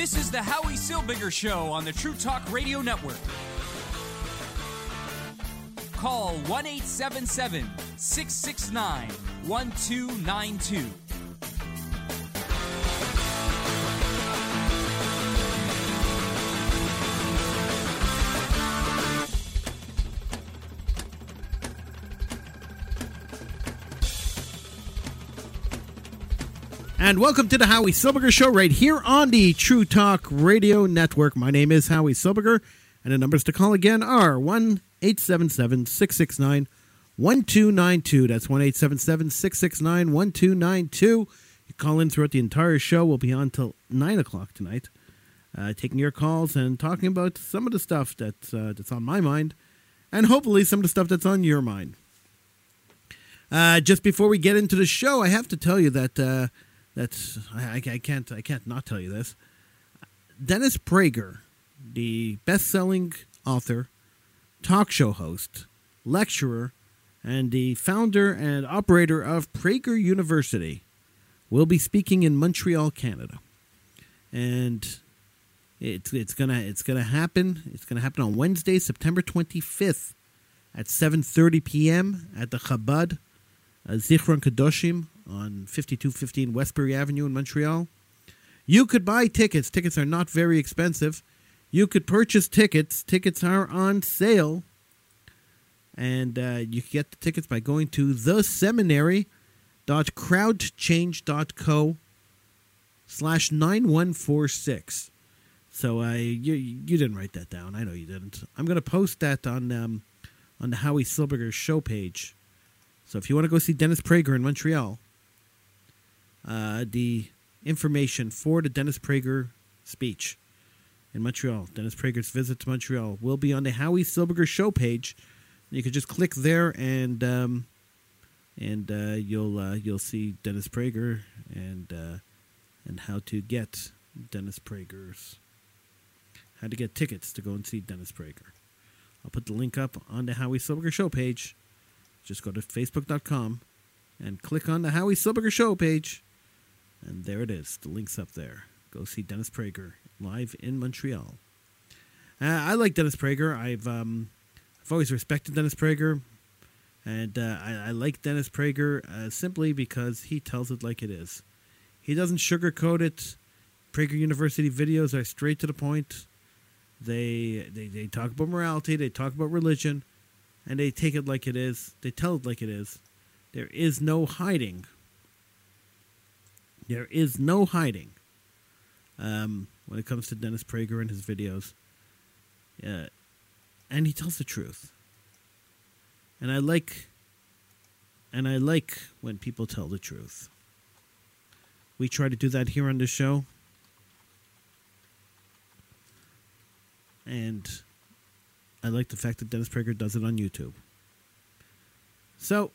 This is the Howie Silbiger Show on the True Talk Radio Network. Call 1 877 669 1292. And welcome to the Howie Silberger Show right here on the True Talk Radio Network. My name is Howie Silberger, and the numbers to call again are 1 877 669 1292. That's 1 877 669 1292. You call in throughout the entire show. We'll be on till 9 o'clock tonight, uh, taking your calls and talking about some of the stuff that's, uh, that's on my mind, and hopefully some of the stuff that's on your mind. Uh, just before we get into the show, I have to tell you that. That's I, I can't I can't not tell you this. Dennis Prager, the best-selling author, talk show host, lecturer, and the founder and operator of Prager University, will be speaking in Montreal, Canada, and it's it's gonna it's gonna happen. It's gonna happen on Wednesday, September twenty fifth, at seven thirty p.m. at the Chabad Zichron Kadoshim on 5215 Westbury Avenue in Montreal. You could buy tickets. Tickets are not very expensive. You could purchase tickets. Tickets are on sale. And uh, you can get the tickets by going to theseminary.crowdchange.co slash 9146. So uh, you, you didn't write that down. I know you didn't. I'm going to post that on, um, on the Howie Silberger show page. So if you want to go see Dennis Prager in Montreal, uh, the information for the Dennis Prager speech in Montreal, Dennis Prager's visit to Montreal, will be on the Howie Silberger show page. You can just click there and um, and uh, you'll uh, you'll see Dennis Prager and uh, and how to get Dennis Prager's how to get tickets to go and see Dennis Prager. I'll put the link up on the Howie Silberger show page. Just go to facebook.com and click on the Howie Silberger show page and there it is. The link's up there. Go see Dennis Prager live in Montreal. Uh, I like Dennis Prager. I've um, I've always respected Dennis Prager, and uh, I, I, like Dennis Prager uh, simply because he tells it like it is. He doesn't sugarcoat it. Prager University videos are straight to the point. They, they they talk about morality. They talk about religion, and they take it like it is. They tell it like it is. There is no hiding there is no hiding um, when it comes to Dennis Prager and his videos. Uh, and he tells the truth. And I like and I like when people tell the truth. We try to do that here on the show. And I like the fact that Dennis Prager does it on YouTube. So,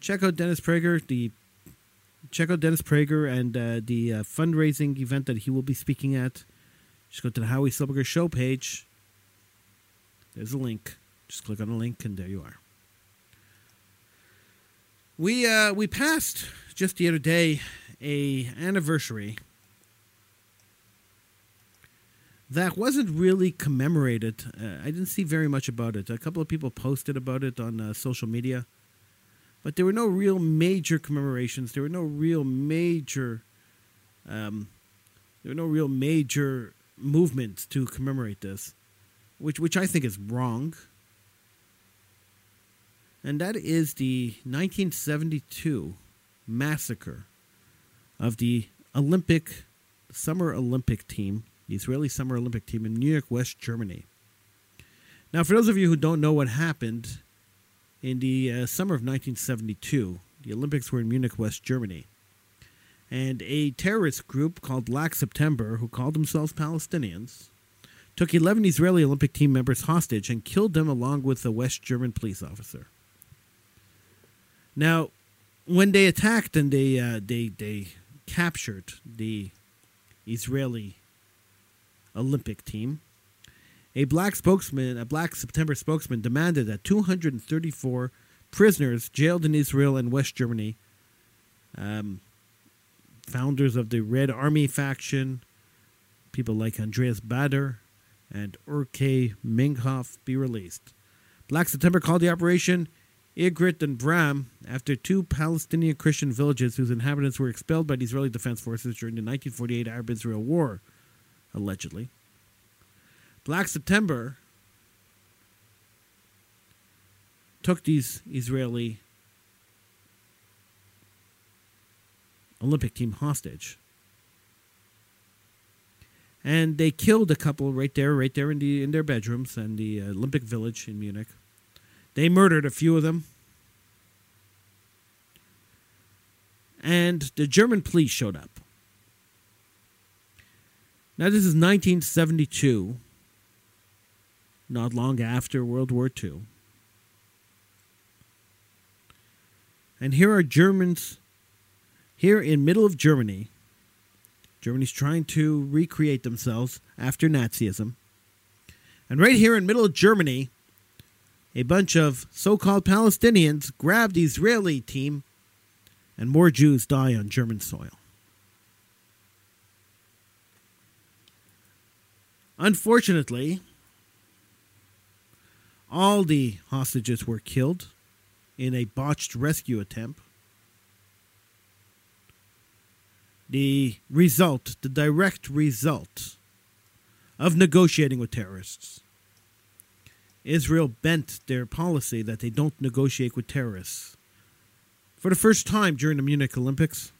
check out Dennis Prager, the check out Dennis Prager and uh, the uh, fundraising event that he will be speaking at. Just go to the Howie Silberger show page. There's a link. Just click on the link, and there you are. We uh, we passed just the other day a anniversary that wasn't really commemorated. Uh, I didn't see very much about it. A couple of people posted about it on uh, social media. But there were no real major commemorations. There were no real major, um, there were no real major movements to commemorate this, which which I think is wrong. And that is the 1972 massacre of the Olympic Summer Olympic team, the Israeli Summer Olympic team in Munich, West Germany. Now, for those of you who don't know what happened in the uh, summer of 1972. The Olympics were in Munich, West Germany. And a terrorist group called Black September, who called themselves Palestinians, took 11 Israeli Olympic team members hostage and killed them along with a West German police officer. Now, when they attacked and they, uh, they, they captured the Israeli Olympic team, a black spokesman, a black September spokesman, demanded that 234 prisoners jailed in Israel and West Germany, um, founders of the Red Army faction, people like Andreas Baader and Ulrike Meinhof be released. Black September called the operation Iqrit and Biram after two Palestinian Christian villages whose inhabitants were expelled by the Israeli Defense Forces during the 1948 Arab Israel War, allegedly. Black September took these Israeli Olympic team hostage. And they killed a couple right there, right there in the in their bedrooms and the uh, Olympic Village in Munich. They murdered a few of them. And the German police showed up. Now, this is 1972, not long after World War II. And here are Germans, here in middle of Germany. Germany's trying to recreate themselves after Nazism. And right here in middle of Germany, a bunch of so-called Palestinians grab the Israeli team and more Jews die on German soil. Unfortunately, all the hostages were killed in a botched rescue attempt. The result, the direct result of negotiating with terrorists. Israel bent their policy that they don't negotiate with terrorists. For the first time during the Munich Olympics,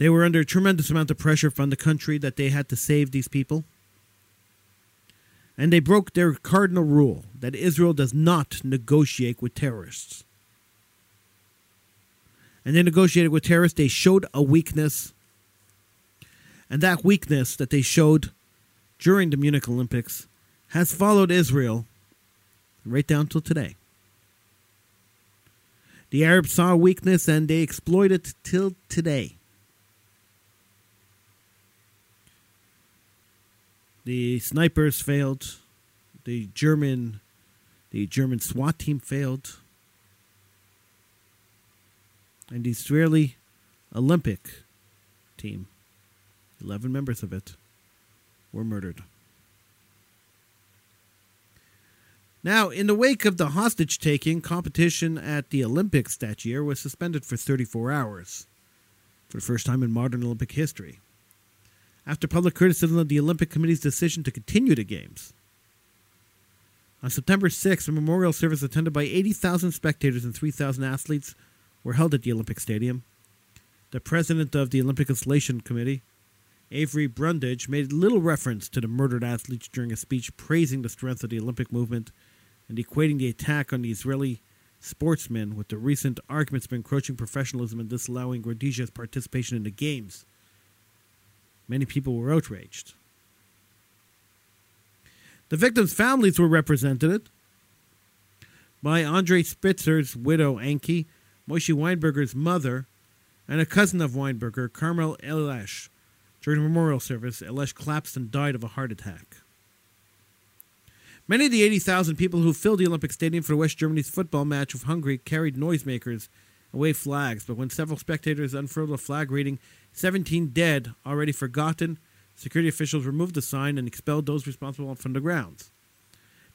they were under a tremendous amount of pressure from the country that they had to save these people. And they broke their cardinal rule that Israel does not negotiate with terrorists. And they negotiated with terrorists. They showed a weakness. And that weakness that they showed during the Munich Olympics has followed Israel right down till today. The Arabs saw weakness and they exploit it till today. The snipers failed. The German the German SWAT team failed. And the Israeli Olympic team, 11 members of it, were murdered. Now, in the wake of the hostage taking, competition at the Olympics that year was suspended for 34 hours, for the first time in modern Olympic history. After public criticism of the Olympic Committee's decision to continue the Games. On September 6, a memorial service attended by 80,000 spectators and 3,000 athletes were held at the Olympic Stadium. The president of the Olympic Installation Committee, Avery Brundage, made little reference to the murdered athletes during a speech praising the strength of the Olympic movement and equating the attack on the Israeli sportsmen with the recent arguments of encroaching professionalism and disallowing Rhodesia's participation in the Games. Many people were outraged. The victims' families were represented by Andre Spitzer's widow, Ankie, Moshe Weinberger's mother, and a cousin of Weinberger, Carmel Eliash. During the memorial service, Eliash collapsed and died of a heart attack. Many of the 80,000 people who filled the Olympic Stadium for West Germany's football match with Hungary carried noisemakers waved flags, but when several spectators unfurled a flag reading 17 dead, already forgotten, security officials removed the sign and expelled those responsible from the grounds.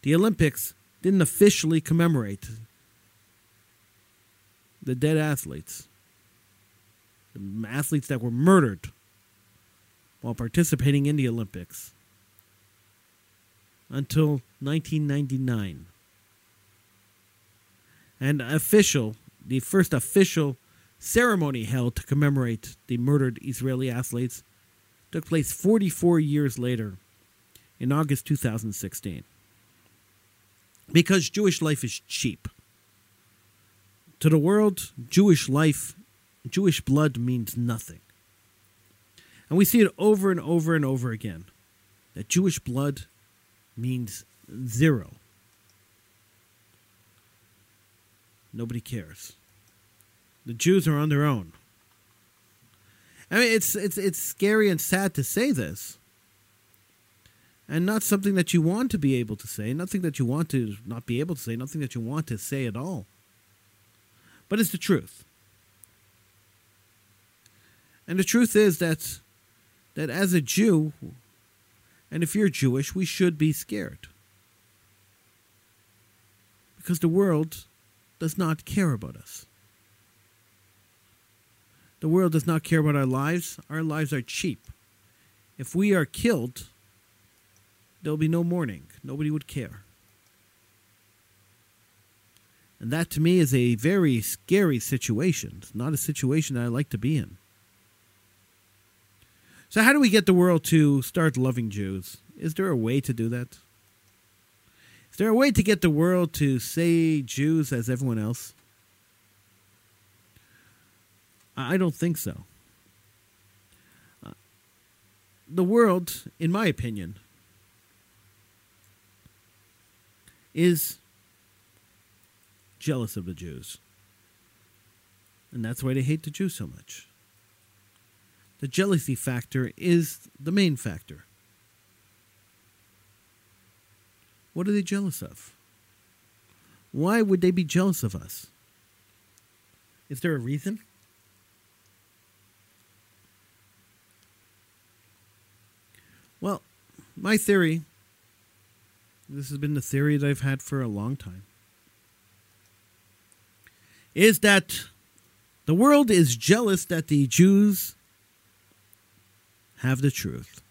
The Olympics didn't officially commemorate the dead athletes, the athletes that were murdered while participating in the Olympics until 1999. And official, the first official ceremony held to commemorate the murdered Israeli athletes took place 44 years later in August 2016. Because Jewish life is cheap. To the world, Jewish life, Jewish blood means nothing. And we see it over and over and over again that Jewish blood means zero. Nobody cares. The Jews are on their own. I mean, it's it's it's scary and sad to say this, and not something that you want to be able to say, nothing that you want to not be able to say, nothing that you want to say at all. But it's the truth. And the truth is that that as a Jew, and if you're Jewish, we should be scared. Because the world does not care about us. The world does not care about our lives. Our lives are cheap. If we are killed, there'll be no mourning. Nobody would care. And that to me is a very scary situation. It's not a situation that I like to be in. So, how do we get the world to start loving Jews? Is there a way to do that? Is there a way to get the world to say Jews as everyone else? I don't think so. Uh, the world, in my opinion, is jealous of the Jews. And that's why they hate the Jews so much. The jealousy factor is the main factor. What are they jealous of? Why would they be jealous of us? Is there a reason? Well, my theory this has been the theory that I've had for a long time is that the world is jealous that the Jews have the truth.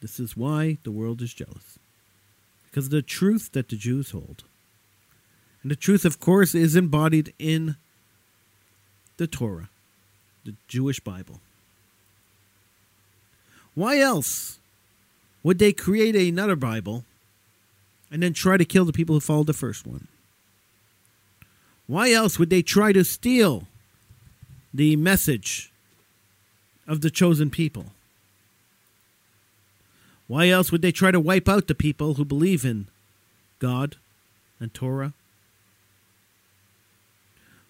This is why the world is jealous. Because the truth that the Jews hold. And the truth, of course, is embodied in the Torah, the Jewish Bible. Why else would they create another Bible and then try to kill the people who followed the first one? Why else would they try to steal the message of the chosen people? Why else would they try to wipe out the people who believe in God and Torah?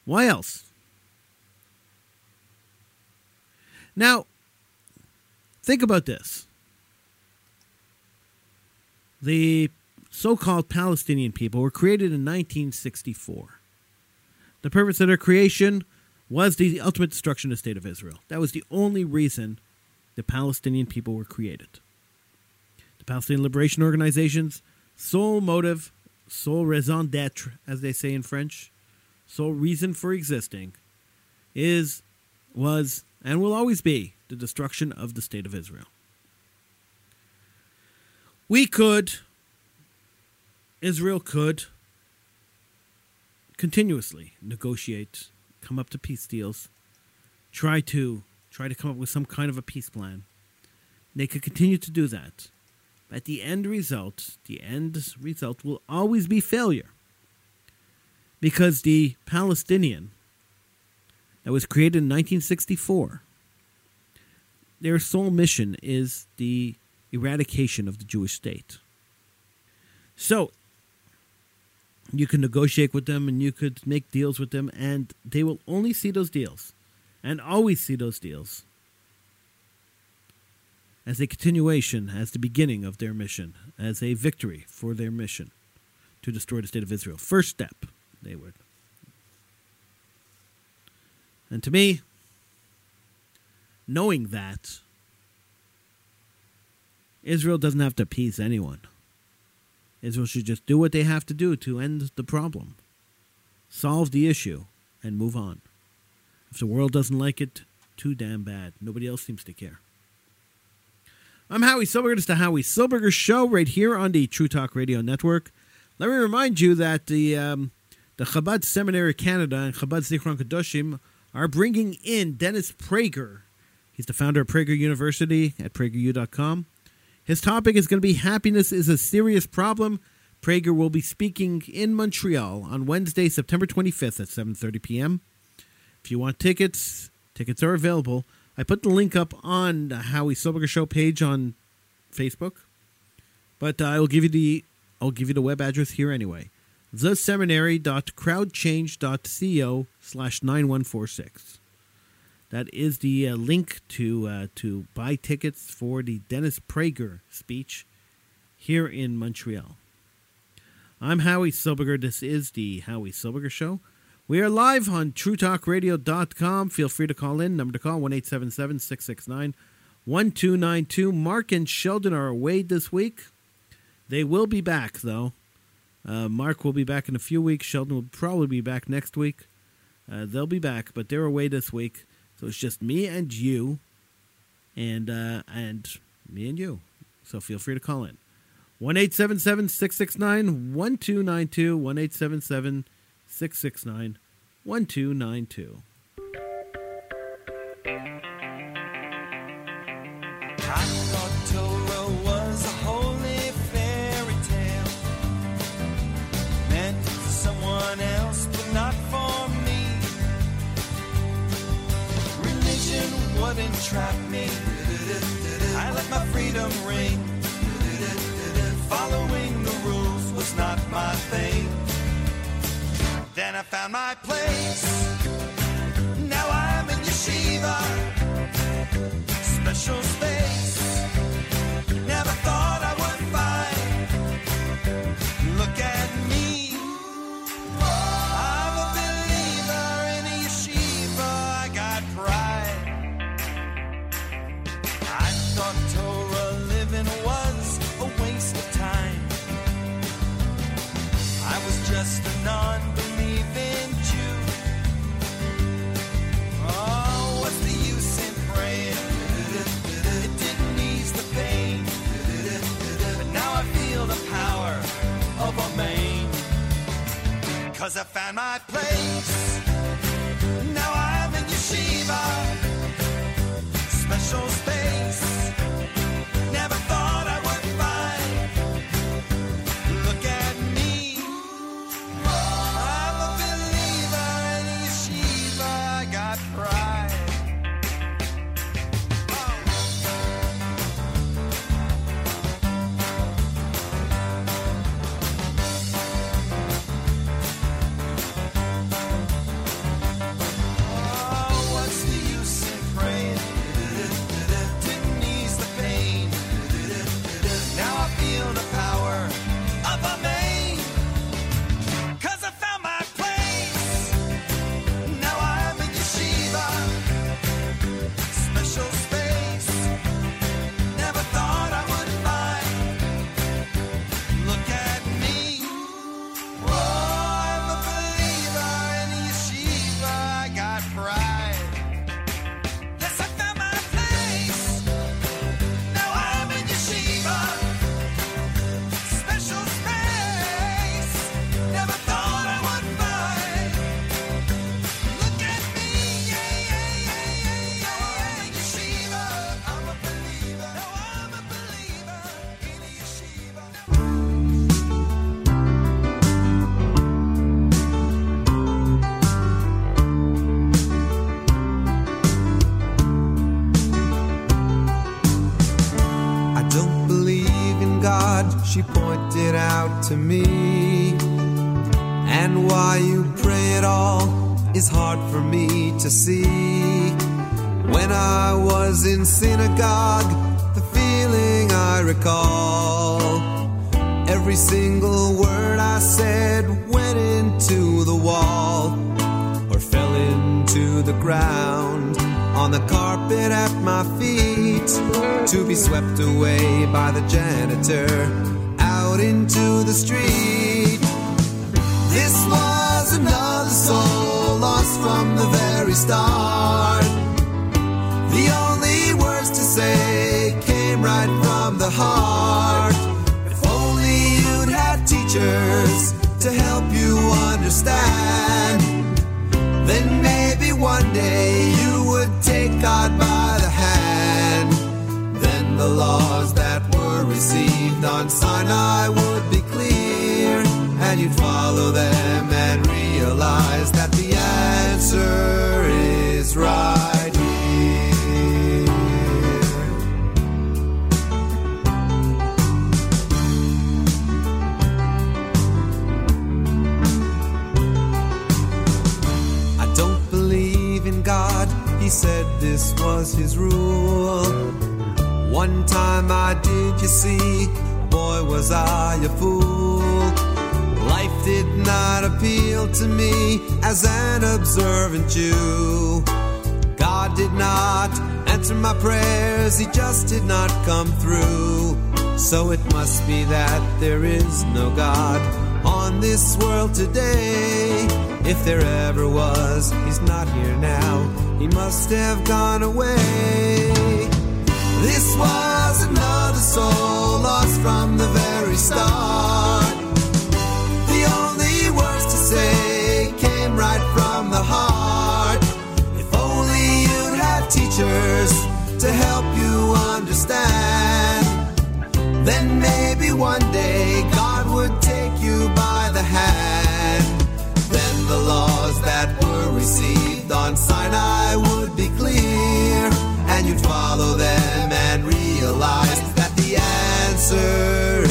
Why else? Now, think about this. The so called Palestinian people were created in 1964. The purpose of their creation was the ultimate destruction of the state of Israel. That was the only reason the Palestinian people were created. The Palestinian Liberation Organization's sole motive, sole raison d'etre, as they say in French, sole reason for existing, is, was, and will always be the destruction of the state of Israel. We could, Israel could, continuously negotiate, come up to peace deals, try to try to come up with some kind of a peace plan. They could continue to do that. But the end result, the end result will always be failure. Because the Palestinian that was created in 1964, their sole mission is the eradication of the Jewish state. So, you can negotiate with them and you could make deals with them, and they will only see those deals and always see those deals as a continuation, as the beginning of their mission, as a victory for their mission to destroy the state of Israel. First step, they would. And to me, knowing that, Israel doesn't have to appease anyone. Israel should just do what they have to do to end the problem, solve the issue, and move on. If the world doesn't like it, too damn bad. Nobody else seems to care. I'm Howie Silberger. It's the Howie Silberger Show right here on the True Talk Radio Network. Let me remind you that the um, the Chabad Seminary Canada and Chabad Zichron Kadoshim are bringing in Dennis Prager. He's the founder of Prager University at prageru.com. His topic is going to be Happiness is a Serious Problem. Prager will be speaking in Montreal on Wednesday, September 25th at 7:30 p.m. If you want tickets, tickets are available. I put the link up on the Howie Silberger Show page on Facebook, but uh, I'll give you the I'll give you the web address here anyway. theseminary.crowdchange.co slash 9146. That is the uh, link to uh, to buy tickets for the Dennis Prager speech here in Montreal. I'm Howie Silberger. This is the Howie Silberger Show. We are live on TrueTalkRadio.com. Feel free to call in. Number to call one eight seven seven six six nine 1292. Mark and Sheldon are away this week. They will be back, though. Uh, Mark will be back in a few weeks. Sheldon will probably be back next week. Uh, they'll be back, but they're away this week. So it's just me and you, and uh, and me and you. So feel free to call in. 1 669 1292. 1 669 1292. I thought Torah was a holy fairy tale meant for someone else, but not for me. Religion would entrap me. I let my freedom ring. Found my place. Now I'm in yeshiva special space. Never thought I would I found my place. She pointed out to me. And why you pray at all is hard for me to see. When I was in synagogue, the feeling I recall. Every single word I said went into the wall or fell into the ground on the carpet at my feet to be swept away by the janitor into the street. This was another soul lost from the very start. The only words to say came right from the heart. If only you'd had teachers to help you understand then maybe one day you would take God by the hand. Then the were received on Sinai would be clear, and you'd follow them and realize that the answer is right here. I don't believe in God, he said this was his rule. One time I did, you see, boy, was I a fool. Life did not appeal to me as an observant Jew. God did not, answer my prayers, he just did not come through. So it must be that there is no God on this world today. If there ever was, he's not here now. He must have gone away. This was another soul lost from the very start. The only words to say came right from the heart. If only you'd have teachers to help you understand, then maybe one day God would take you by the hand. Then the laws that were received on Sinai you'd follow them and realize that the answer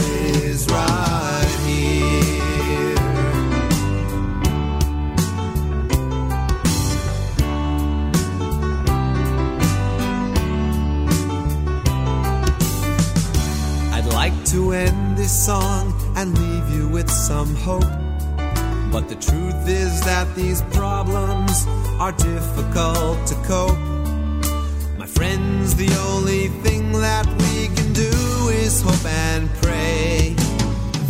is right here. I'd like to end this song and leave you with some hope. But the truth is that these problems are difficult to cope. Friends, the only thing that we can do is hope and pray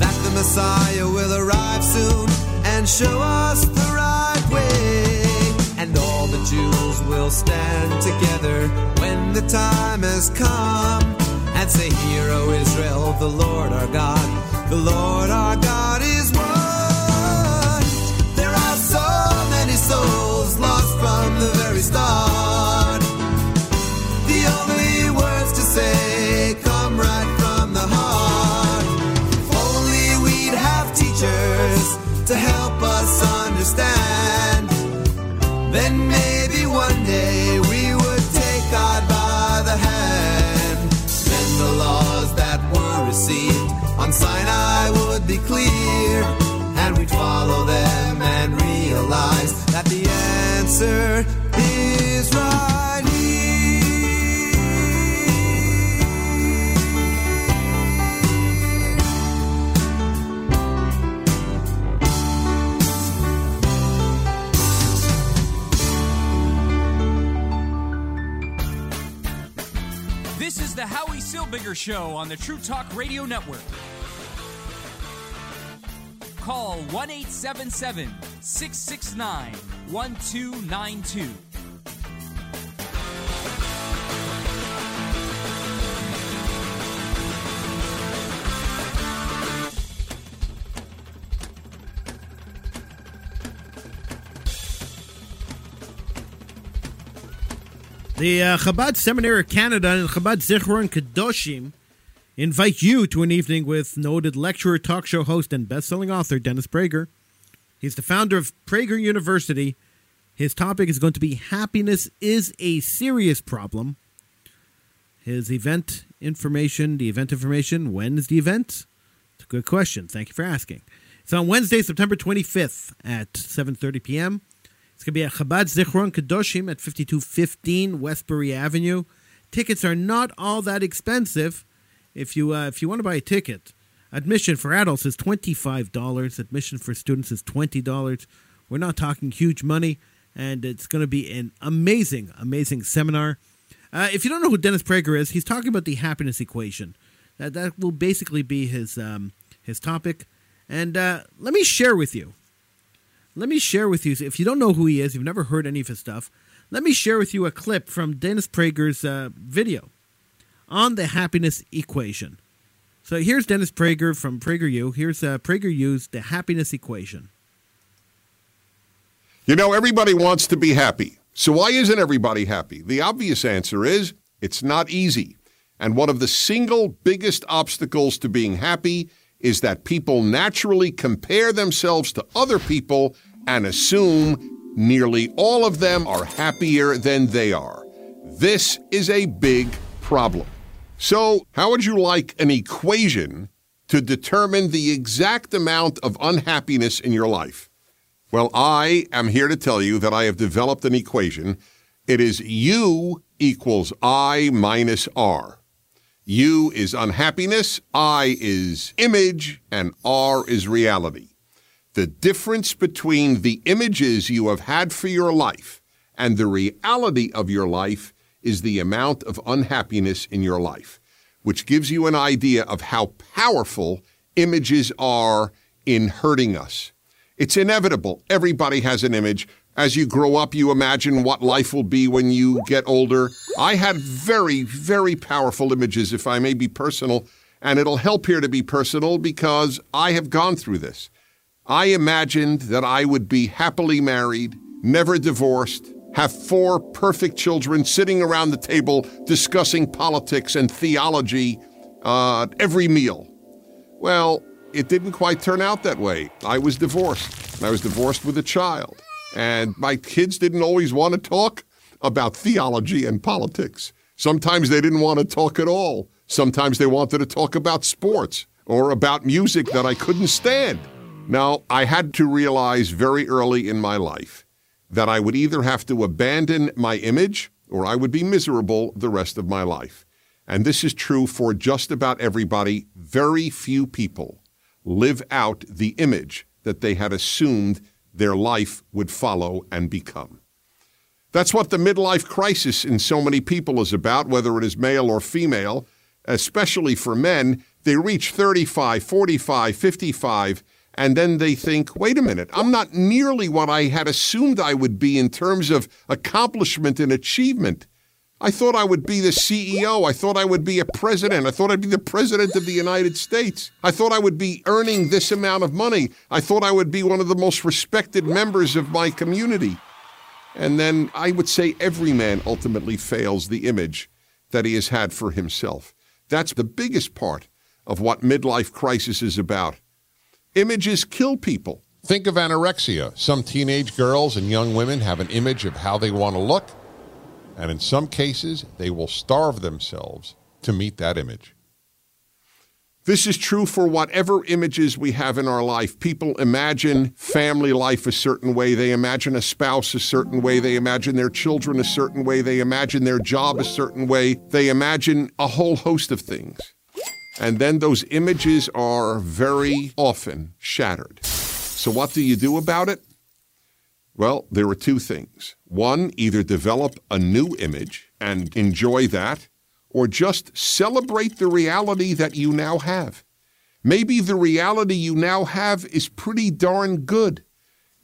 that the Messiah will arrive soon and show us the right way. And all the Jews will stand together when the time has come and say, Hear, O Israel, the Lord our God, the Lord our God is one. There are so many souls lost from the very start. To help us understand. Then maybe one day we would take God by the hand. Then the laws that were received on Sinai would be clear, and we'd follow them and realize that the answer is right the Howie Silbiger Show on the True Talk Radio Network. Call 1 877 669 1292. The uh, Chabad Seminary of Canada and Chabad Zichron Kedoshim invite you to an evening with noted lecturer, talk show host, and best-selling author Dennis Prager. He's the founder of Prager University. His topic is going to be "Happiness is a serious problem." His event information, the event information. When is the event? It's a good question. Thank you for asking. It's on Wednesday, September 25th at 7:30 p.m. It's going to be at Chabad Zichron Kedoshim at 5215 Westbury Avenue. Tickets are not all that expensive. If you uh, if you want to buy a ticket, admission for adults is twenty five dollars. Admission for students is twenty dollars. We're not talking huge money, and it's going to be an amazing, amazing seminar. Uh, if you don't know who Dennis Prager is, he's talking about the happiness equation. That that will basically be his um, his topic. And uh, let me share with you let me share with you, if you don't know who he is, you've never heard any of his stuff, let me share with you a clip from Dennis Prager's uh, video on the happiness equation. So here's Dennis Prager from PragerU. Here's uh, PragerU's The Happiness Equation. You know, everybody wants to be happy. So why isn't everybody happy? The obvious answer is it's not easy. And one of the single biggest obstacles to being happy is that people naturally compare themselves to other people and assume nearly all of them are happier than they are. This is a big problem. So, how would you like an equation to determine the exact amount of unhappiness in your life? Well, I am here to tell you that I have developed an equation. It is U equals I minus R. U is unhappiness, I is image, and R is reality. The difference between the images you have had for your life and the reality of your life is the amount of unhappiness in your life, which gives you an idea of how powerful images are in hurting us. It's inevitable. Everybody has an image. As you grow up, you imagine what life will be when you get older. I had very, very powerful images, if I may be personal, and it'll help here to be personal because I have gone through this. I imagined that I would be happily married, never divorced, have four perfect children sitting around the table discussing politics and theology uh, every meal. Well, it didn't quite turn out that way. I was divorced, and I was divorced with a child. And my kids didn't always want to talk about theology and politics. Sometimes they didn't want to talk at all. Sometimes they wanted to talk about sports or about music that I couldn't stand. Now, I had to realize very early in my life that I would either have to abandon my image or I would be miserable the rest of my life. And this is true for just about everybody. Very few people live out the image that they had assumed their life would follow and become. That's what the midlife crisis in so many people is about, whether it is male or female, especially for men. They reach 35, 45, 55, and then they think, wait a minute, I'm not nearly what I had assumed I would be in terms of accomplishment and achievement. I thought I would be the CEO. I thought I would be a president. I thought I'd be the president of the United States. I thought I would be earning this amount of money. I thought I would be one of the most respected members of my community. And then I would say every man ultimately fails the image that he has had for himself. That's the biggest part of what midlife crisis is about. Images kill people. Think of anorexia. Some teenage girls and young women have an image of how they want to look and in some cases, they will starve themselves to meet that image. This is true for whatever images we have in our life. People imagine family life a certain way. They imagine a spouse a certain way. They imagine their children a certain way. They imagine their job a certain way. They imagine a whole host of things. And then those images are very often shattered. So, what do you do about it? Well, there are two things. One, either develop a new image and enjoy that, or just celebrate the reality that you now have. Maybe the reality you now have is pretty darn good.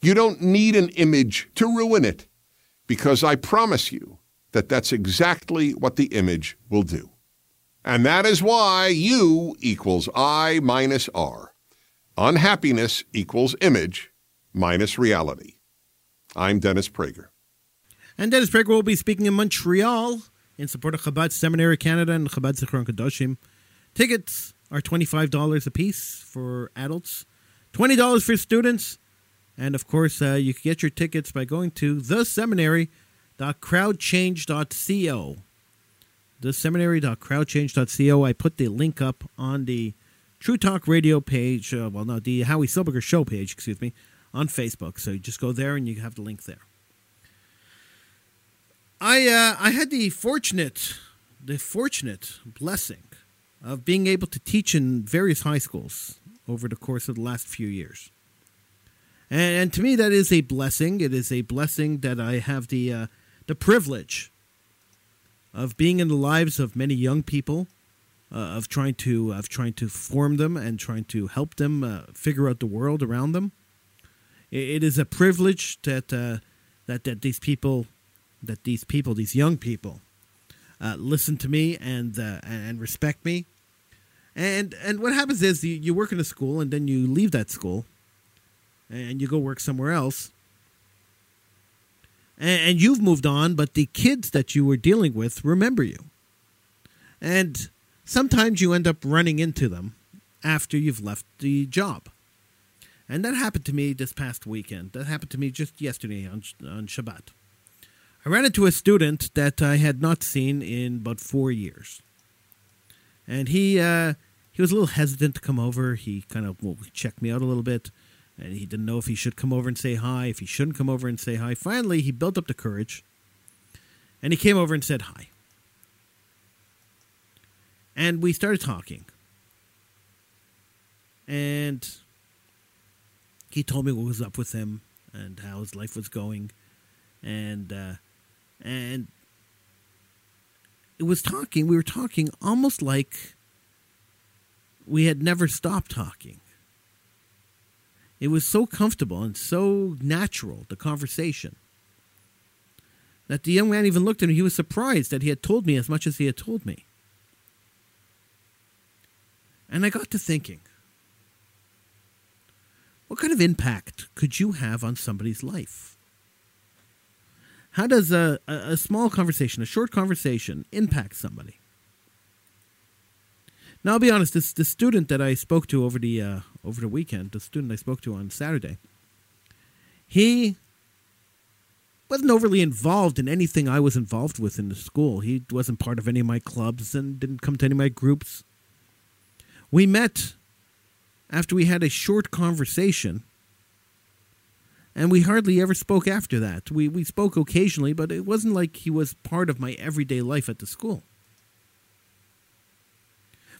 You don't need an image to ruin it, because I promise you that that's exactly what the image will do. And that is why U equals I minus R. Unhappiness equals image minus reality. I'm Dennis Prager. And Dennis Prager will be speaking in Montreal in support of Chabad Seminary Canada and Chabad Zichron Kadoshim. Tickets are $25 a piece for adults, $20 for students. And of course, uh, you can get your tickets by going to theseminary.crowdchange.co. Theseminary.crowdchange.co. I put the link up on the True Talk Radio page, uh, well, no, the Howie Silberger Show page, excuse me, on Facebook. So you just go there and you have the link there. I uh, I had the fortunate the fortunate blessing of being able to teach in various high schools over the course of the last few years. And, and to me, that is a blessing. It is a blessing that I have the uh, the privilege of being in the lives of many young people, uh, of trying to of trying to form them and trying to help them uh, figure out the world around them. It is a privilege that uh, that that these people that these people these young people uh, listen to me and uh, and respect me. And and what happens is you, you work in a school and then you leave that school and you go work somewhere else and you've moved on but the kids that you were dealing with remember you and sometimes you end up running into them after you've left the job and that happened to me this past weekend. That happened to me just yesterday on, on Shabbat. I ran into a student that I had not seen in about four years. And he uh, he was a little hesitant to come over. He kind of well, checked me out a little bit. And he didn't know if he should come over and say hi, if he shouldn't come over and say hi. Finally, he built up the courage. And he came over and said hi. And we started talking. And he told me what was up with him and how his life was going, and uh, and it was talking, we were talking almost like we had never stopped talking. It was so comfortable and so natural, the conversation, that the young man even looked at me. He was surprised that he had told me as much as he had told me. And I got to thinking what kind of impact could you have on somebody's life? How does a, a, small conversation, a short conversation, impact somebody? Now, I'll be honest. This the student that I spoke to over the uh, over the weekend, the student I spoke to on Saturday, he wasn't overly involved in anything I was involved with in the school. He wasn't part of any of my clubs and didn't come to any of my groups. We met after we had a short conversation, and we hardly ever spoke after that. We we spoke occasionally, but it wasn't like he was part of my everyday life at the school.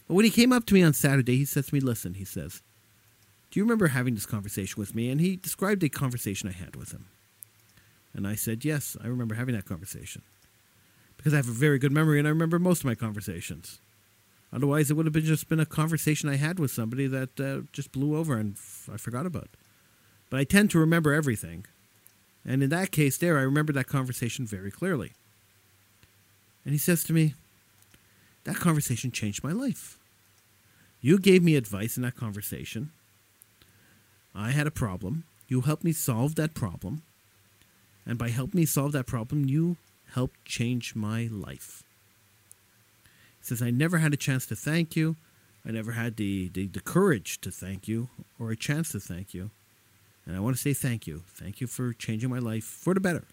But when he came up to me on Saturday, he says to me, Listen, he says, Do you remember having this conversation with me? And he described a conversation I had with him. And I said, Yes, I remember having that conversation. Because I have a very good memory and I remember most of my conversations. Otherwise, it would have been just been a conversation I had with somebody that uh, just blew over and f- I forgot about. But I tend to remember everything. And in that case, there, I remember that conversation very clearly. And he says to me, that conversation changed my life. You gave me advice in that conversation. I had a problem. You helped me solve that problem. And by helping me solve that problem, you helped change my life. He says, I never had a chance to thank you. I never had the, the, the courage to thank you or a chance to thank you. And I want to say thank you. Thank you for changing my life for the better.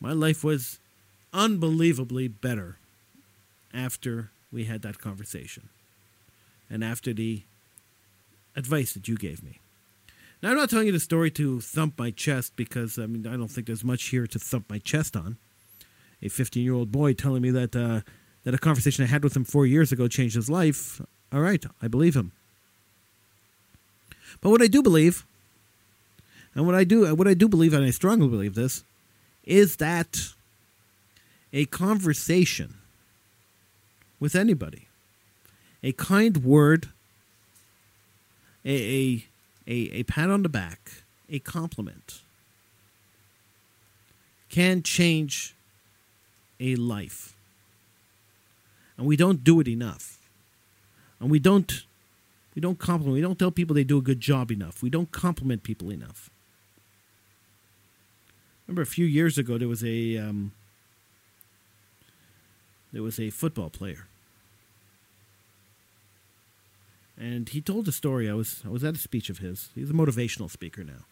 My life was unbelievably better after we had that conversation and after the advice that you gave me. Now, I'm not telling you the story to thump my chest because, I mean, I don't think there's much here to thump my chest on. A 15 year old boy telling me that, uh, that a conversation I had with him four years ago changed his life. All right, I believe him. But what I do believe, and what I do, what I do believe, and I strongly believe this, is that a conversation with anybody. A kind word, a, a, a, a pat on the back, a compliment can change a life. And we don't do it enough. And we don't we don't compliment we don't tell people they do a good job enough. We don't compliment people enough. Remember a few years ago there was a um, there was a football player. And he told a story. I was I was at a speech of his. He's a motivational speaker now.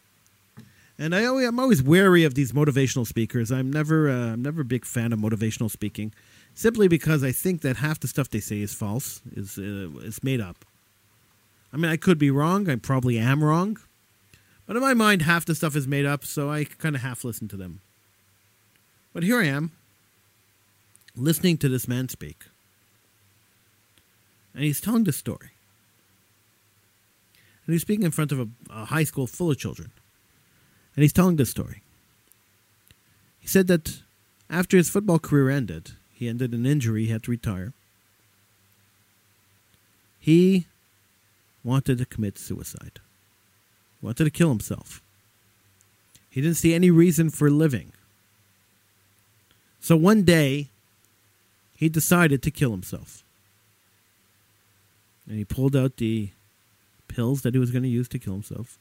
And I always, I'm always wary of these motivational speakers. I'm never uh, I'm never a big fan of motivational speaking, simply because I think that half the stuff they say is false, is uh, is made up. I mean, I could be wrong. I probably am wrong, but in my mind, half the stuff is made up. So I kind of half listen to them. But here I am, listening to this man speak. And he's telling this story. And he's speaking in front of a, a high school full of children. And he's telling this story. He said that after his football career ended, he ended an injury, he had to retire. He wanted to commit suicide. He wanted to kill himself. He didn't see any reason for living. So one day, he decided to kill himself. And he pulled out the pills that he was going to use to kill himself.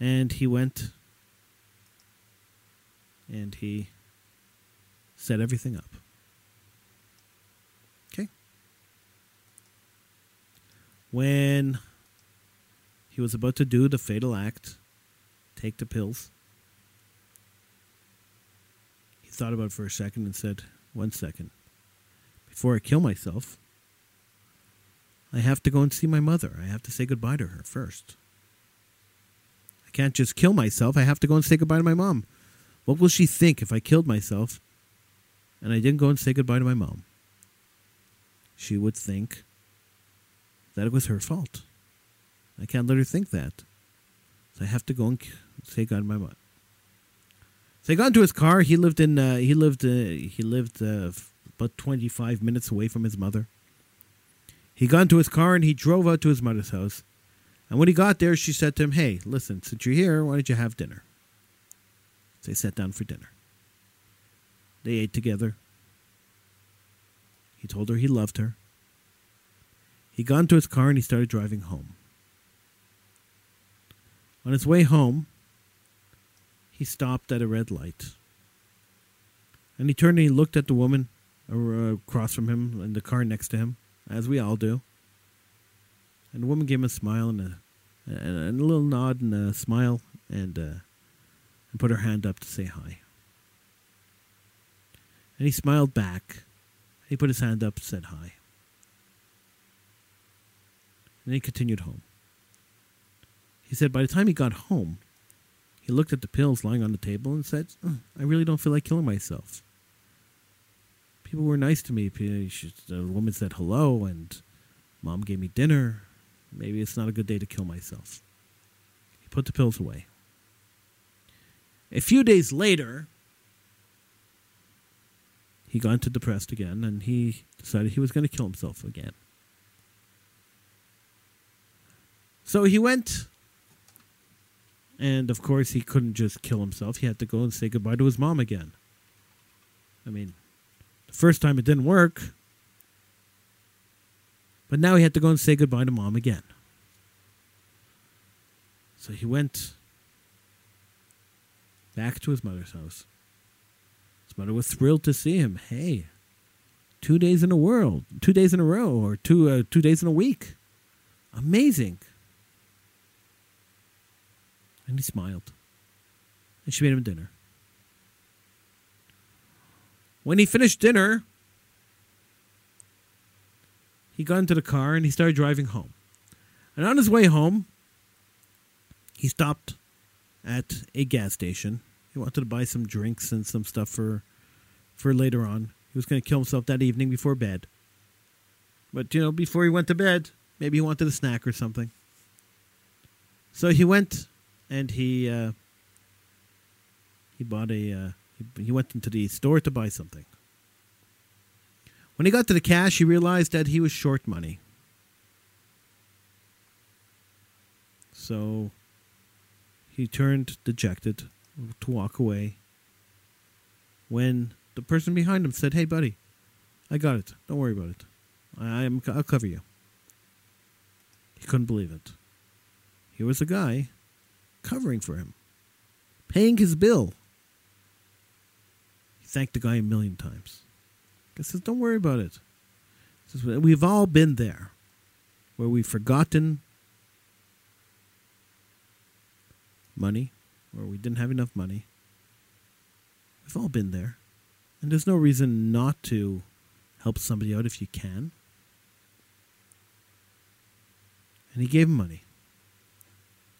And he went and he set everything up. Okay? When he was about to do the fatal act, take the pills, he thought about it for a second and said, One second. Before I kill myself, I have to go and see my mother. I have to say goodbye to her first. I can't just kill myself. I have to go and say goodbye to my mom. What will she think if I killed myself and I didn't go and say goodbye to my mom? She would think that it was her fault. I can't let her think that. So I have to go and say goodbye to my mom. He got into his car. He lived in. Uh, he lived. Uh, he lived uh, about twenty five minutes away from his mother. He got into his car and he drove out to his mother's house. And when he got there, she said to him, "Hey, listen, since you're here, why don't you have dinner?" So they sat down for dinner. They ate together. He told her he loved her. He got into his car and he started driving home. On his way home, he stopped at a red light. And he turned and he looked at the woman uh, across from him in the car next to him, as we all do. And the woman gave him a smile and a, and a little nod and a smile and, uh, and put her hand up to say hi. And he smiled back. He put his hand up and said hi. And he continued home. He said by the time he got home, he looked at the pills lying on the table and said, "Oh, I really don't feel like killing myself. People were nice to me. The woman said hello, and mom gave me dinner. Maybe it's not a good day to kill myself. He put the pills away. A few days later, he got into depressed again, and he decided he was going to kill himself again. So he went, and of course, he couldn't just kill himself. He had to go and say goodbye to his mom again. I mean, the first time it didn't work, but now he had to go and say goodbye to mom again. So he went back to his mother's house. His mother was thrilled to see him. Hey, two days in a row, two days in a row, or two uh, two days in a week. Amazing. And he smiled. And she made him dinner. When he finished dinner, he got into the car and he started driving home. And on his way home, he stopped at a gas station. He wanted to buy some drinks and some stuff for for later on. He was going to kill himself that evening before bed. But you know, before he went to bed, maybe he wanted a snack or something. So he went and he uh, he bought a uh, he, he went into the store to buy something. When he got to the cash, he realized that he was short money. So he turned dejected to walk away when the person behind him said, "Hey, buddy, I got it. Don't worry about it. I, I'm, I'll cover you." He couldn't believe it. Here was a guy covering for him, paying his bill. He thanked the guy a million times. He says, "Don't worry about it." Says, "We've all been there, where we've forgotten money, or we didn't have enough money. We've all been there, and there's no reason not to help somebody out if you can." And he gave him money,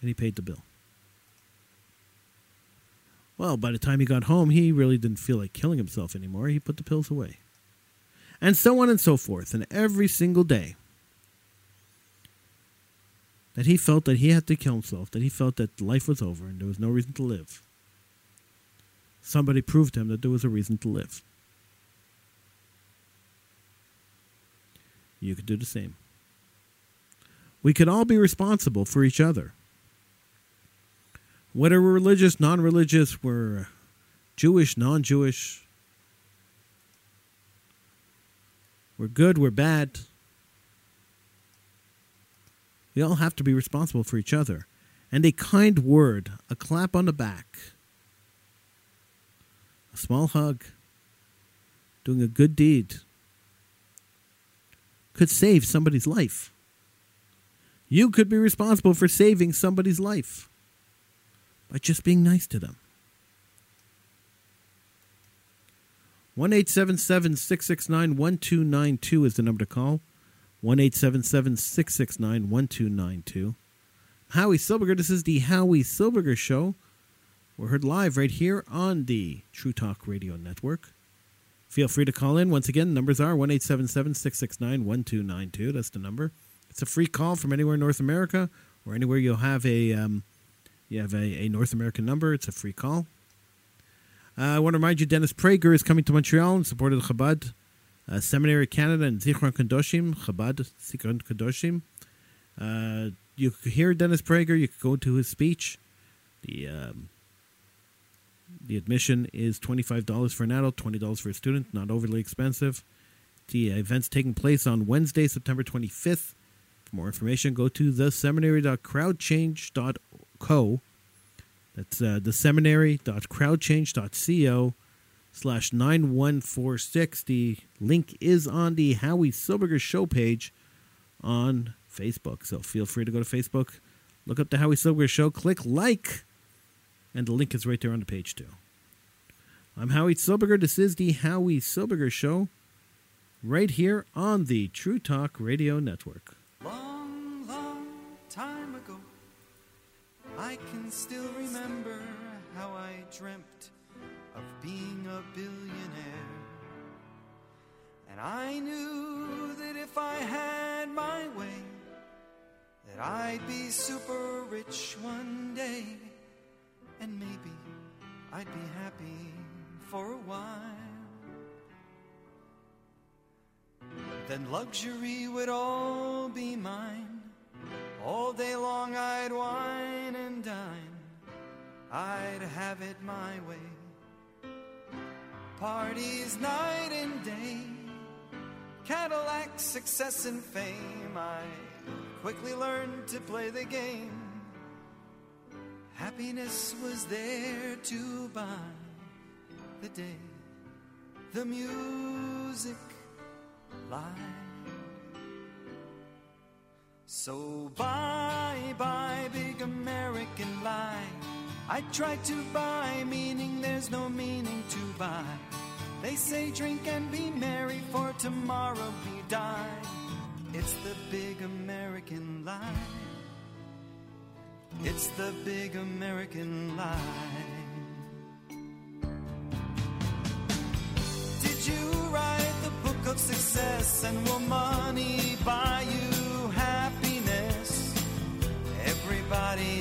and he paid the bill. Well, by the time he got home, he really didn't feel like killing himself anymore. He put the pills away. And so on and so forth. And every single day that he felt that he had to kill himself, that he felt that life was over and there was no reason to live, somebody proved to him that there was a reason to live. You could do the same. We could all be responsible for each other whether we're religious, non religious, we're Jewish, non Jewish, we're good, we're bad. We all have to be responsible for each other. And a kind word, a clap on the back, a small hug, doing a good deed could save somebody's life. You could be responsible for saving somebody's life by just being nice to them. 1 669 1292 is the number to call. 1 669 1292. Howie Silbiger, this is the Howie Silbiger Show. We're heard live right here on the True Talk Radio Network. Feel free to call in. Once again, numbers are 1 669 1292. That's the number. It's a free call from anywhere in North America or anywhere you'll have a. Um, you have a, a North American number. It's a free call. Uh, I want to remind you, Dennis Prager is coming to Montreal in support of the Chabad uh, Seminary Canada and Zichron Kedoshim, Chabad Zichron Kedoshim. Uh, you could hear Dennis Prager. You could go to his speech. The um, the admission is twenty five dollars for an adult, twenty dollars for a student. Not overly expensive. The event's taking place on Wednesday, September twenty fifth. For more information, go to theseminary.crowdchange.co. That's uh, theseminary.crowdchange.co slash 9146. The link is on the Howie Silbiger show page on Facebook. So feel free to go to Facebook, look up the Howie Silbiger show, click like, and the link is right there on the page too. I'm Howie Silbiger. This is the Howie Silbiger show right here on the True Talk Radio Network. I can still remember how I dreamt of being a billionaire. And I knew that if I had my way, that I'd be super rich one day. And maybe I'd be happy for a while. Then luxury would all be mine. All day long I'd wine and dine. I'd have it my way. Parties night and day. Cadillac success and fame. I quickly learned to play the game. Happiness was there to buy the day. The music lied. So bye bye, big American lie. I tried to buy meaning there's no meaning to buy. They say drink and be merry, for tomorrow we die. It's the big American lie. It's the big American lie. Did you write the book of success and will money buy you Everybody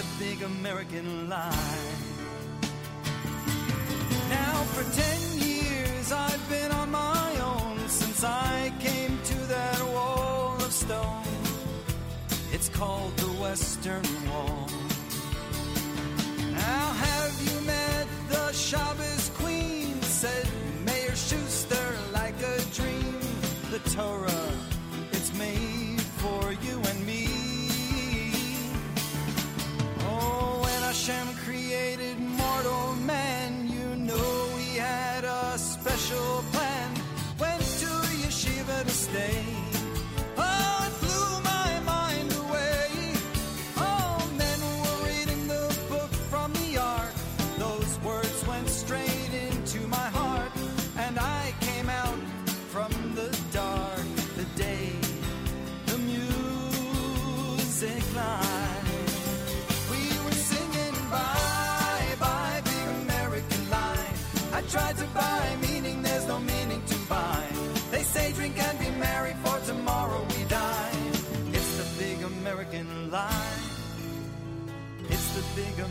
the big American lie. Now for ten years I've been on my own since I came to that wall of stone. It's called the Western Wall. Now have you met the Shabbos Queen? Said Mayor Schuster like a dream. The Torah,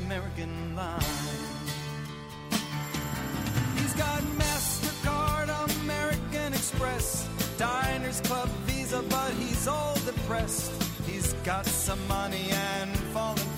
American lie. He's got MasterCard, American Express, Diners Club, Visa, but he's all depressed. He's got some money and falling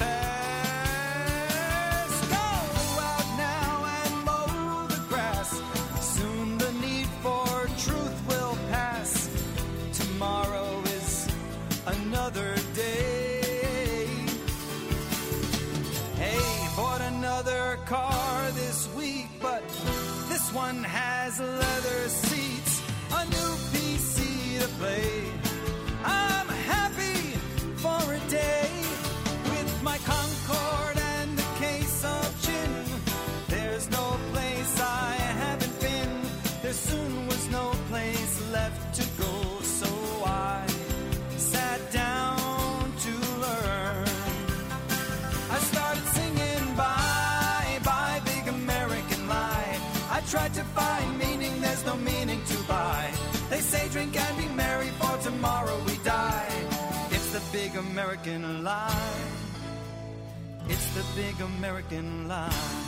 big American lie.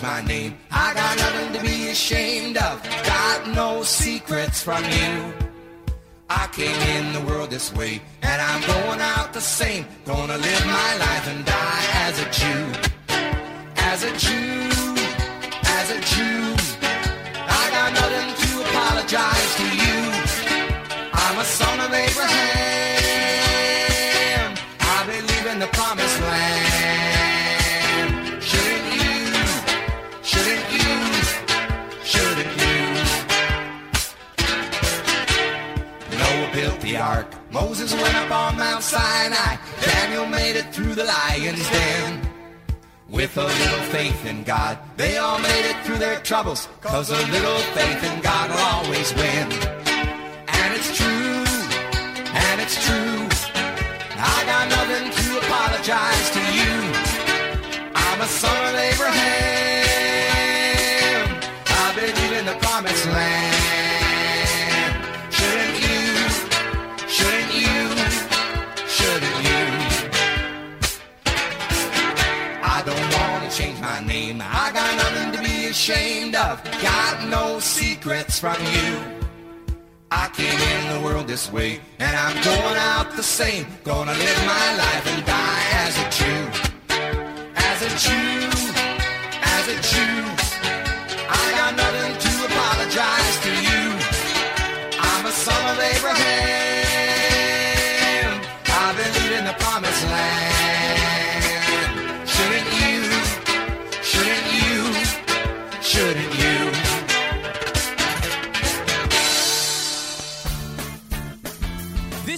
Change my name. I got nothing to be ashamed of. Got no secrets from you. I came in the world this way, and I'm going out the same. Gonna live my life and die as a Jew. As a Jew, as a Jew. I got nothing to apologize to you. I'm a son of Abraham. I believe in the promised Moses went up on Mount Sinai. Daniel made it through the lion's den. With a little faith in God, they all made it through their troubles. Cause a little faith in God will always win. And it's true, and it's true. Name. I got nothing to be ashamed of. Got no secrets from you. I came in the world this way, and I'm going out the same. Gonna live my life and die as a Jew. As a Jew, as a Jew. I got nothing to apologize to you. I'm a son of Abraham.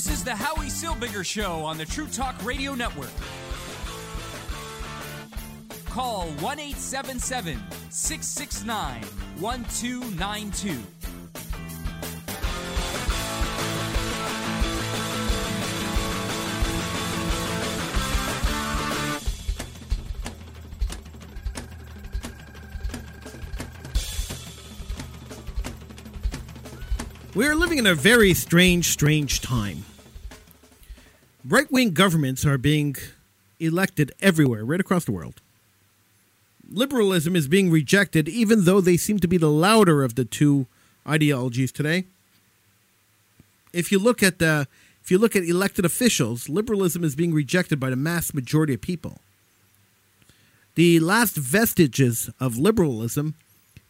This is the Howie Silbiger Show on the True Talk Radio Network. Call 1 877 669 1292. We are living in a very strange, strange time. Right wing governments are being elected everywhere, right across the world. Liberalism is being rejected, even though they seem to be the louder of the two ideologies today. If you look at the if you look at elected officials, liberalism is being rejected by the mass majority of people. The last vestiges of liberalism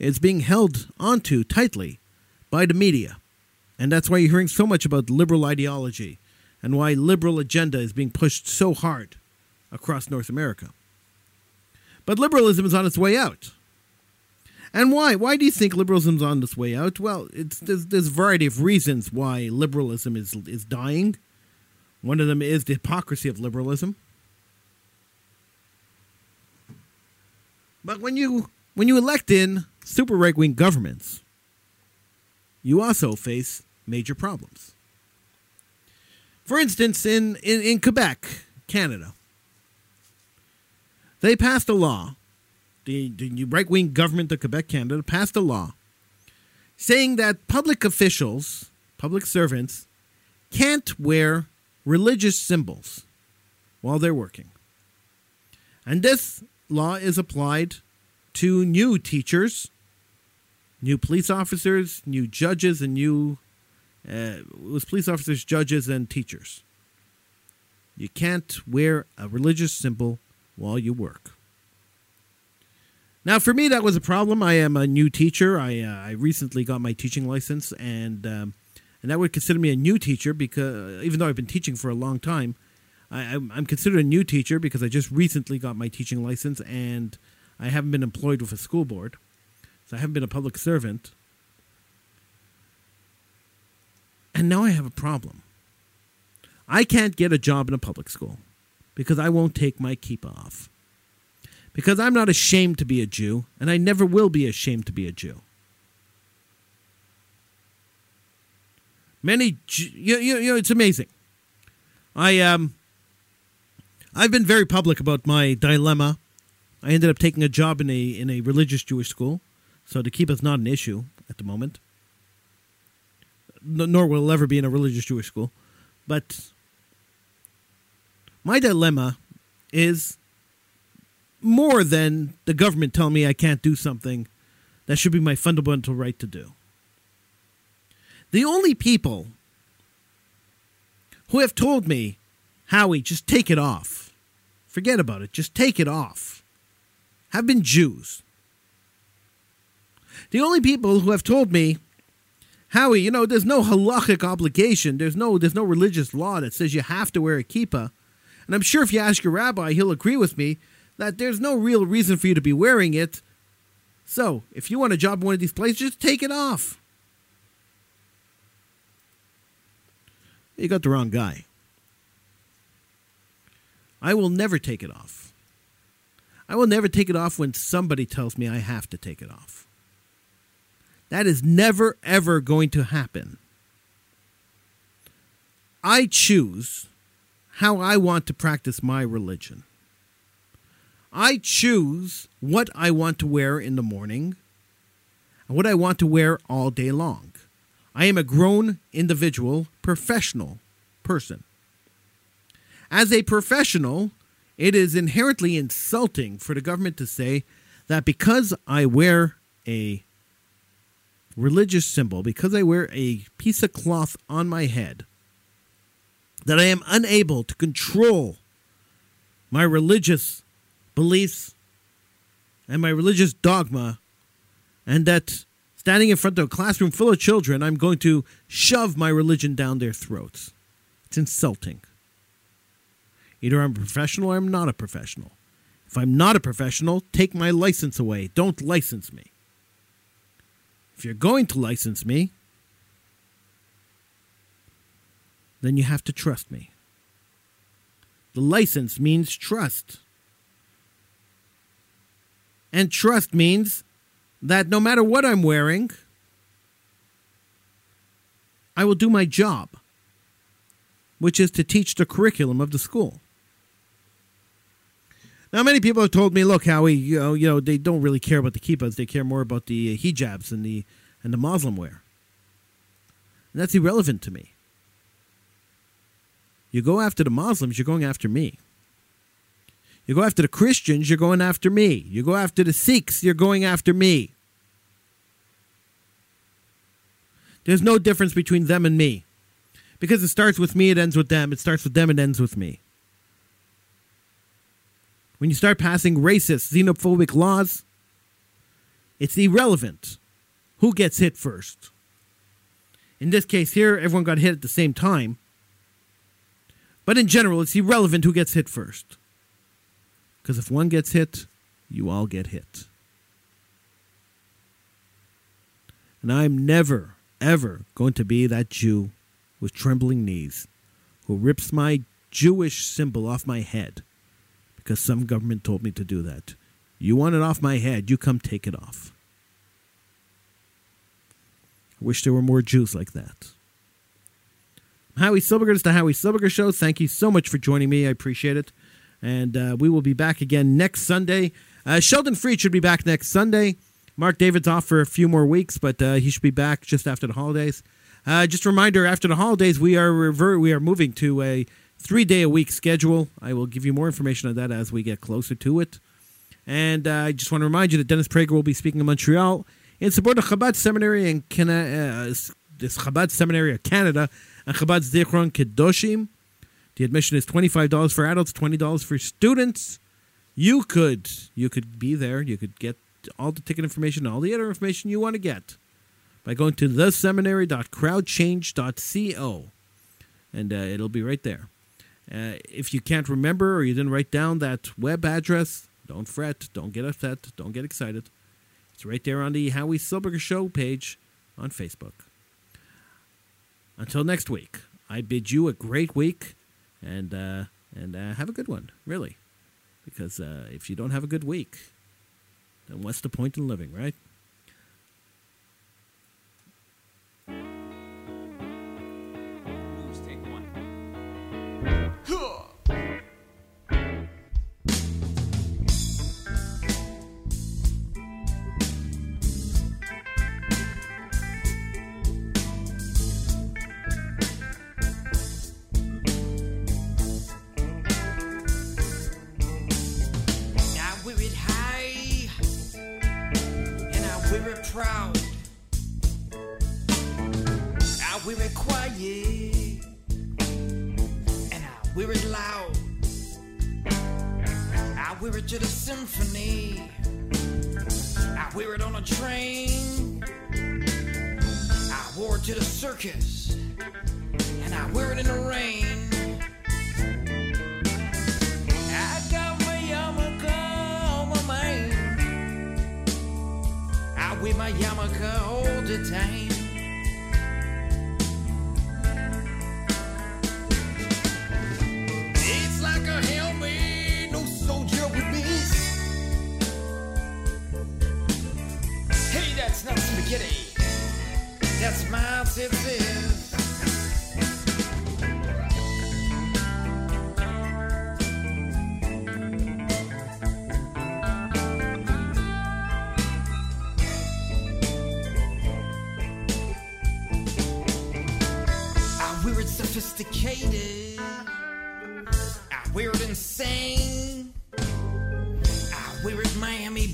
is being held onto tightly by the media. And that's why you're hearing so much about liberal ideology and why liberal agenda is being pushed so hard across North America. But liberalism is on its way out. And why? Why do you think liberalism is on its way out? Well, it's, there's, there's a variety of reasons why liberalism is, is dying. One of them is the hypocrisy of liberalism. But when you when you elect in super right wing governments, you also face major problems. For instance, in, in, in Quebec, Canada, they passed a law, the, the right wing government of Quebec, Canada, passed a law saying that public officials, public servants, can't wear religious symbols while they're working. And this law is applied to new teachers, new police officers, new judges, and new uh, was police officers, judges, and teachers. You can't wear a religious symbol while you work. Now, for me, that was a problem. I am a new teacher. I uh, I recently got my teaching license, and um, and that would consider me a new teacher because even though I've been teaching for a long time, I, I'm, I'm considered a new teacher because I just recently got my teaching license, and I haven't been employed with a school board, so I haven't been a public servant. And now I have a problem. I can't get a job in a public school because I won't take my keep off. Because I'm not ashamed to be a Jew, and I never will be ashamed to be a Jew. Many, you, you, you know, it's amazing. I um, I've been very public about my dilemma. I ended up taking a job in a in a religious Jewish school, so the keep is not an issue at the moment. Nor will ever be in a religious Jewish school. But my dilemma is more than the government telling me I can't do something that should be my fundamental right to do. The only people who have told me, Howie, just take it off, forget about it, just take it off, have been Jews. The only people who have told me, Howie, you know, there's no halachic obligation, there's no there's no religious law that says you have to wear a kippah. And I'm sure if you ask your rabbi, he'll agree with me that there's no real reason for you to be wearing it. So, if you want a job in one of these places, just take it off. You got the wrong guy. I will never take it off. I will never take it off when somebody tells me I have to take it off. That is never, ever going to happen. I choose how I want to practice my religion. I choose what I want to wear in the morning and what I want to wear all day long. I am a grown individual, professional person. As a professional, it is inherently insulting for the government to say that because I wear a religious symbol, because I wear a piece of cloth on my head, that I am unable to control my religious beliefs and my religious dogma, and that standing in front of a classroom full of children, I'm going to shove my religion down their throats. It's insulting. Either I'm a professional or I'm not a professional. If I'm not a professional, take my license away. Don't license me. If you're going to license me, then you have to trust me. The license means trust. And trust means that no matter what I'm wearing, I will do my job, which is to teach the curriculum of the school. Now, many people have told me, "Look, Howie, you know, you know, they don't really care about the kippas; they care more about the uh, hijabs and the and the Muslim wear." And that's irrelevant to me. You go after the Muslims, you're going after me. You go after the Christians, you're going after me. You go after the Sikhs, you're going after me. There's no difference between them and me. Because it starts with me, it ends with them. It starts with them, it ends with me. When you start passing racist, xenophobic laws, it's irrelevant who gets hit first. In this case here, everyone got hit at the same time. But in general, it's irrelevant who gets hit first. Because if one gets hit, you all get hit. And I'm never, ever going to be that Jew with trembling knees who rips my Jewish symbol off my head because some government told me to do that. You want it off my head, you come take it off. I wish there were more Jews like that. Howie Silbiger, it's the Howie Silbiger Show. Thank you so much for joining me. I appreciate it. And uh, we will be back again next Sunday. Uh, Sheldon Freed should be back next Sunday. Mark David's off for a few more weeks, but uh, he should be back just after the holidays. Uh, just a reminder: after the holidays, we are revert, we are moving to a three day a week schedule. I will give you more information on that as we get closer to it. And uh, I just want to remind you that Dennis Prager will be speaking in Montreal in support of Chabad Seminary in Canada, uh, this Chabad Seminary of Canada and Chabad Zichron Kedoshim. The admission is twenty five dollars for adults, twenty dollars for students. You could you could be there. You could get all the ticket information, all the other information you want to get by going to theseminary.crowdchange.co, and uh, it'll be right there. Uh, if you can't remember or you didn't write down that web address, don't fret, don't get upset, don't get excited. It's right there on the Howie Silbiger Show page on Facebook. Until next week, I bid you a great week, and uh, and uh, have a good one, really, because uh, if you don't have a good week, then what's the point in living, right?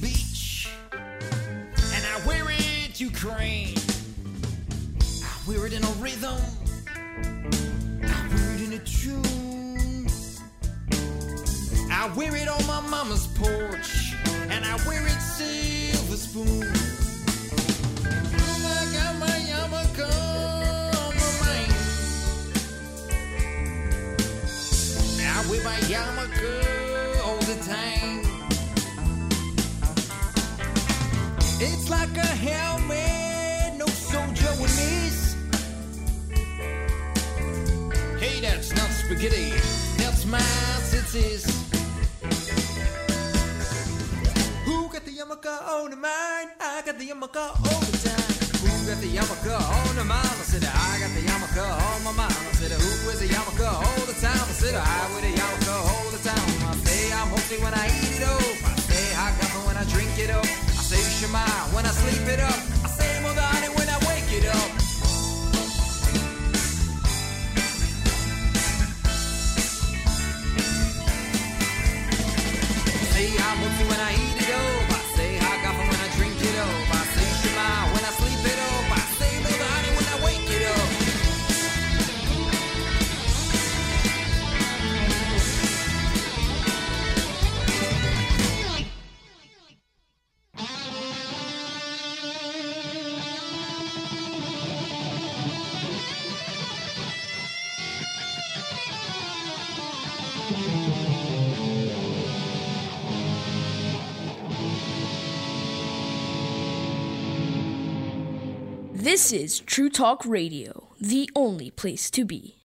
Beach. And I wear it Ukraine. I wear it in a rhythm. I wear it in a tune. I wear it on my mama's porch. And I wear it silver spoon. I got my yarmulke on my mind. I wear my yarmulke all the time. It's like a helmet, no soldier with knees. Hey, that's not spaghetti, that's my titties. Who got the yarmulke on the mind? I got the yarmulke all the time. Who got the yarmulke on the mind? I said, I got the yarmulke on my mind. I said, who wears the yarmulke all the time? I said, I wear the yarmulke all the time. I say I'm hungry when I eat it up. I say I Haggadah when I drink it up. Say Shema when I sleep it up. I say when I wake it up. Say when I eat This is True Talk Radio, the only place to be.